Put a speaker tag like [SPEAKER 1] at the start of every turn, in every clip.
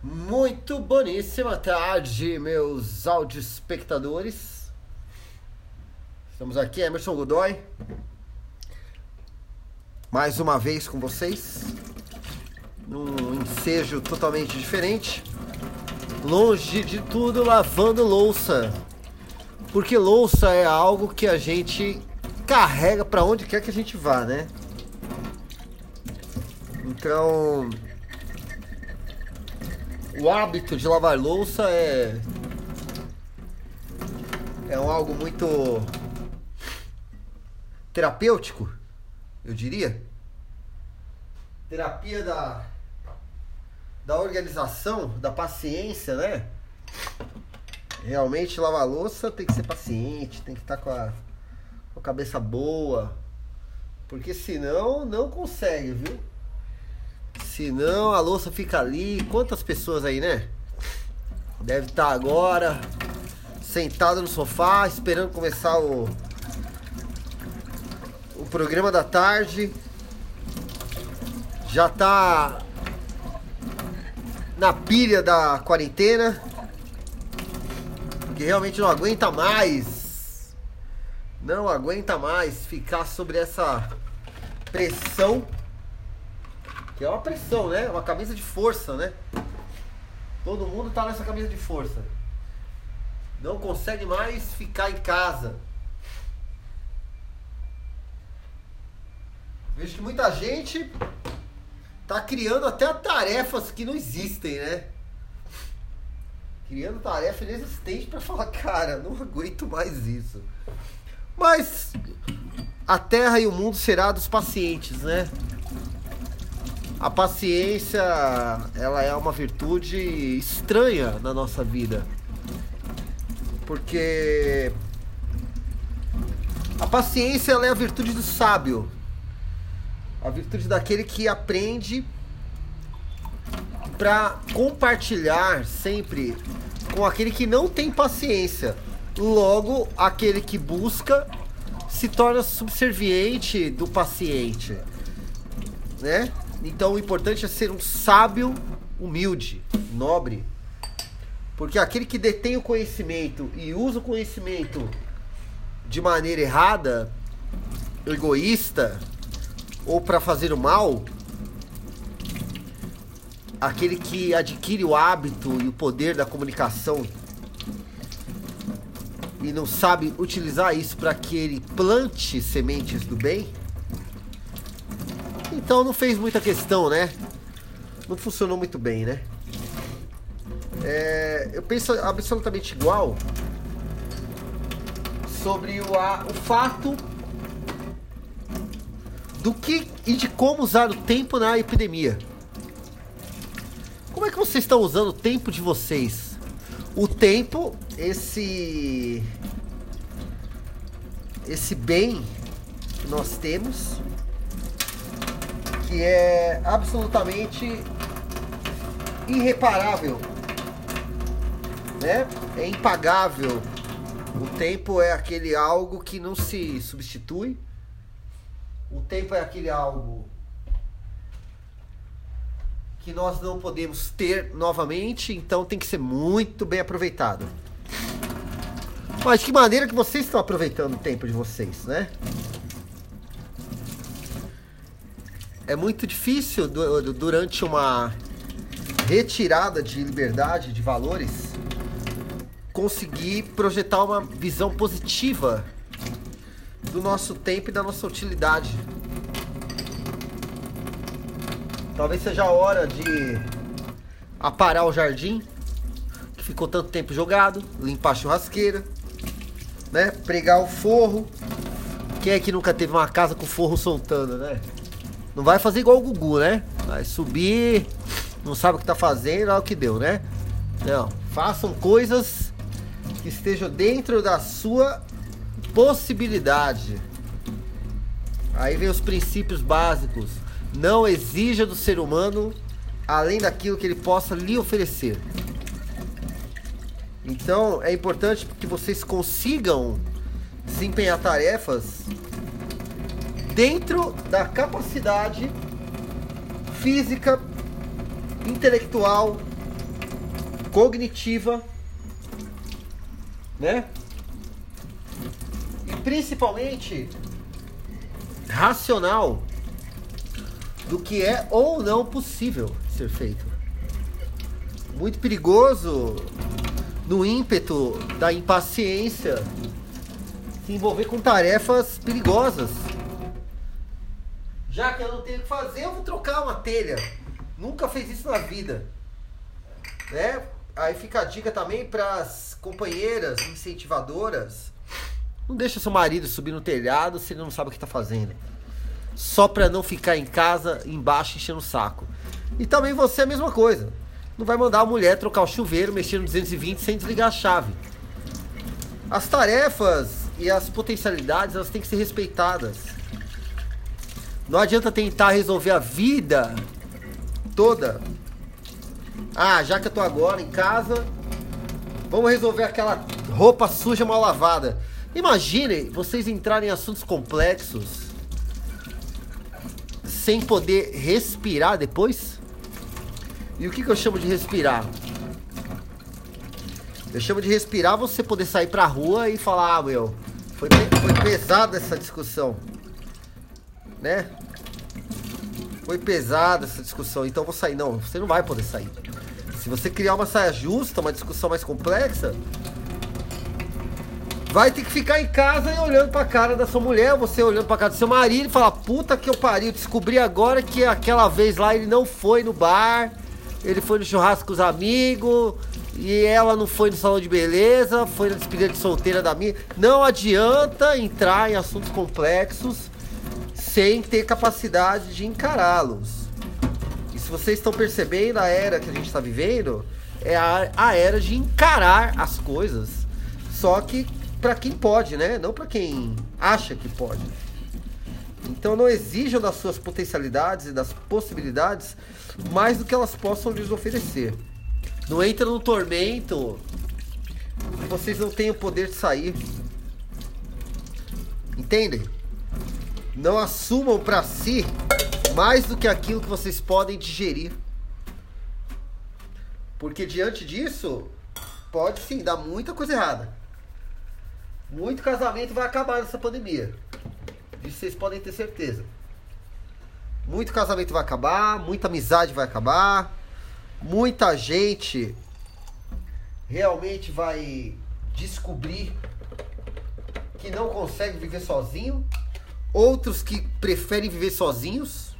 [SPEAKER 1] Muito boníssima tarde, meus espectadores. Estamos aqui, Emerson Godoy. Mais uma vez com vocês. Num ensejo totalmente diferente. Longe de tudo, lavando louça. Porque louça é algo que a gente carrega para onde quer que a gente vá, né? Então, o hábito de lavar louça é é algo muito terapêutico, eu diria. Terapia da da organização, da paciência, né? Realmente lavar louça tem que ser paciente, tem que estar com a, com a cabeça boa, porque senão não consegue, viu? Senão a louça fica ali. Quantas pessoas aí, né? Deve estar agora sentado no sofá, esperando começar o o programa da tarde. Já tá na pilha da quarentena. Porque realmente não aguenta mais. Não aguenta mais ficar sobre essa pressão que é uma pressão, né? Uma camisa de força, né? Todo mundo tá nessa camisa de força. Não consegue mais ficar em casa. Vejo que muita gente tá criando até tarefas que não existem, né? Criando tarefa inexistente para falar, cara, não aguento mais isso. Mas a terra e o mundo será dos pacientes, né? A paciência, ela é uma virtude estranha na nossa vida. Porque a paciência é a virtude do sábio. A virtude daquele que aprende para compartilhar sempre com aquele que não tem paciência. Logo, aquele que busca se torna subserviente do paciente, né? Então o importante é ser um sábio humilde, nobre. Porque aquele que detém o conhecimento e usa o conhecimento de maneira errada, egoísta ou para fazer o mal, aquele que adquire o hábito e o poder da comunicação e não sabe utilizar isso para que ele plante sementes do bem, então não fez muita questão, né? Não funcionou muito bem, né? É, eu penso absolutamente igual sobre o, a, o fato do que e de como usar o tempo na epidemia. Como é que vocês estão usando o tempo de vocês? O tempo, esse esse bem que nós temos, que é absolutamente irreparável, né? É impagável. O tempo é aquele algo que não se substitui. O tempo é aquele algo que nós não podemos ter novamente, então tem que ser muito bem aproveitado. Mas que maneira que vocês estão aproveitando o tempo de vocês, né? É muito difícil durante uma retirada de liberdade, de valores, conseguir projetar uma visão positiva do nosso tempo e da nossa utilidade. Talvez seja a hora de aparar o jardim, que ficou tanto tempo jogado, limpar a churrasqueira, né? Pregar o forro. Quem é que nunca teve uma casa com forro soltando, né? Não vai fazer igual o Gugu, né? Vai subir, não sabe o que tá fazendo, olha o que deu, né? Não, façam coisas que estejam dentro da sua possibilidade. Aí vem os princípios básicos. Não exija do ser humano além daquilo que ele possa lhe oferecer. Então é importante que vocês consigam desempenhar tarefas dentro da capacidade física, intelectual cognitiva, né? E principalmente racional do que é ou não possível ser feito. Muito perigoso no ímpeto da impaciência se envolver com tarefas perigosas. Já que eu não tenho o que fazer, eu vou trocar uma telha. Nunca fez isso na vida. Né? Aí fica a dica também para as companheiras incentivadoras. Não deixa seu marido subir no telhado se ele não sabe o que está fazendo só para não ficar em casa embaixo enchendo o saco. E também você é a mesma coisa. Não vai mandar a mulher trocar o chuveiro, mexer no 220 sem desligar a chave. As tarefas e as potencialidades elas têm que ser respeitadas. Não adianta tentar resolver a vida toda. Ah, já que eu tô agora em casa, vamos resolver aquela roupa suja mal lavada. Imagine vocês entrarem em assuntos complexos sem poder respirar depois? E o que, que eu chamo de respirar? Eu chamo de respirar você poder sair pra rua e falar, ah, meu, foi, foi pesada essa discussão. Né? Foi pesada essa discussão, então vou sair. Não, você não vai poder sair. Se você criar uma saia justa, uma discussão mais complexa, vai ter que ficar em casa e olhando pra cara da sua mulher, você olhando pra cara do seu marido e falar, puta que eu pariu, descobri agora que aquela vez lá ele não foi no bar, ele foi no churrasco com os amigos, e ela não foi no salão de beleza, foi na despedida de solteira da minha. Não adianta entrar em assuntos complexos sem ter capacidade de encará-los. E se vocês estão percebendo a era que a gente está vivendo, é a, a era de encarar as coisas. Só que para quem pode, né? Não para quem acha que pode. Então não exijam das suas potencialidades e das possibilidades mais do que elas possam lhes oferecer. Não entra no tormento vocês não têm o poder de sair. Entendem? Não assumam para si mais do que aquilo que vocês podem digerir. Porque diante disso, pode sim dar muita coisa errada. Muito casamento vai acabar nessa pandemia. Isso vocês podem ter certeza. Muito casamento vai acabar, muita amizade vai acabar, muita gente realmente vai descobrir que não consegue viver sozinho, outros que preferem viver sozinhos.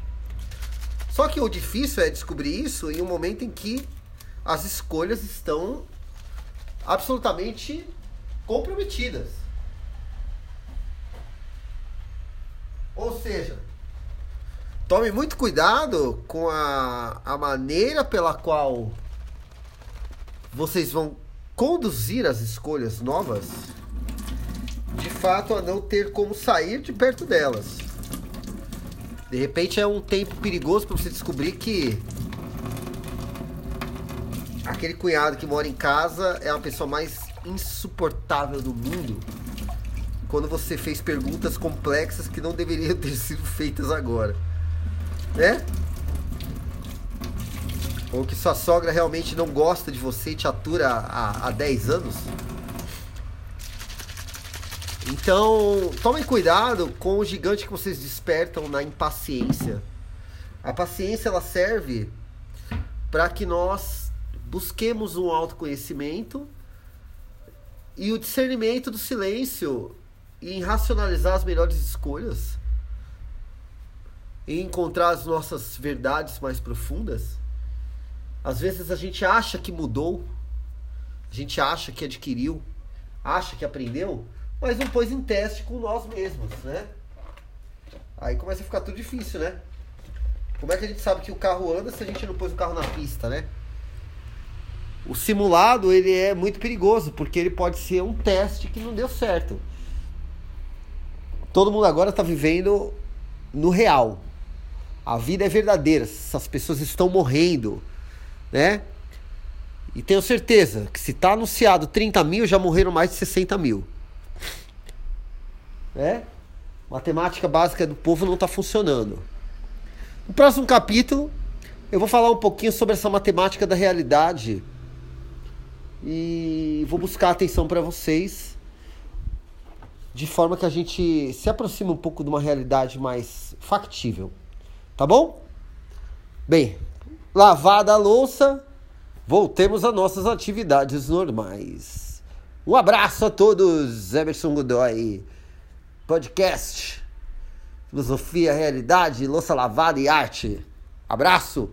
[SPEAKER 1] Só que o difícil é descobrir isso em um momento em que as escolhas estão absolutamente comprometidas. Ou seja, tome muito cuidado com a, a maneira pela qual vocês vão conduzir as escolhas novas, de fato a não ter como sair de perto delas. De repente é um tempo perigoso para você descobrir que aquele cunhado que mora em casa é a pessoa mais insuportável do mundo quando você fez perguntas complexas que não deveriam ter sido feitas agora. Né? Ou que sua sogra realmente não gosta de você e te atura há, há 10 anos. Então, tomem cuidado com o gigante que vocês despertam na impaciência. A paciência ela serve para que nós busquemos um autoconhecimento e o discernimento do silêncio e em racionalizar as melhores escolhas, em encontrar as nossas verdades mais profundas. Às vezes a gente acha que mudou, a gente acha que adquiriu, acha que aprendeu, mas não pôs em teste com nós mesmos, né? Aí começa a ficar tudo difícil, né? Como é que a gente sabe que o carro anda se a gente não pôs o carro na pista, né? o simulado ele é muito perigoso porque ele pode ser um teste que não deu certo. Todo mundo agora está vivendo no real. A vida é verdadeira. Essas pessoas estão morrendo, né? E tenho certeza que se está anunciado 30 mil, já morreram mais de 60 mil. Né? Matemática básica do povo não está funcionando. No próximo capítulo, eu vou falar um pouquinho sobre essa matemática da realidade e vou buscar atenção para vocês de forma que a gente se aproxime um pouco de uma realidade mais factível. Tá bom? Bem, lavada a louça, voltemos às nossas atividades normais. Um abraço a todos, Emerson Godoy, podcast, filosofia, realidade, louça lavada e arte. Abraço!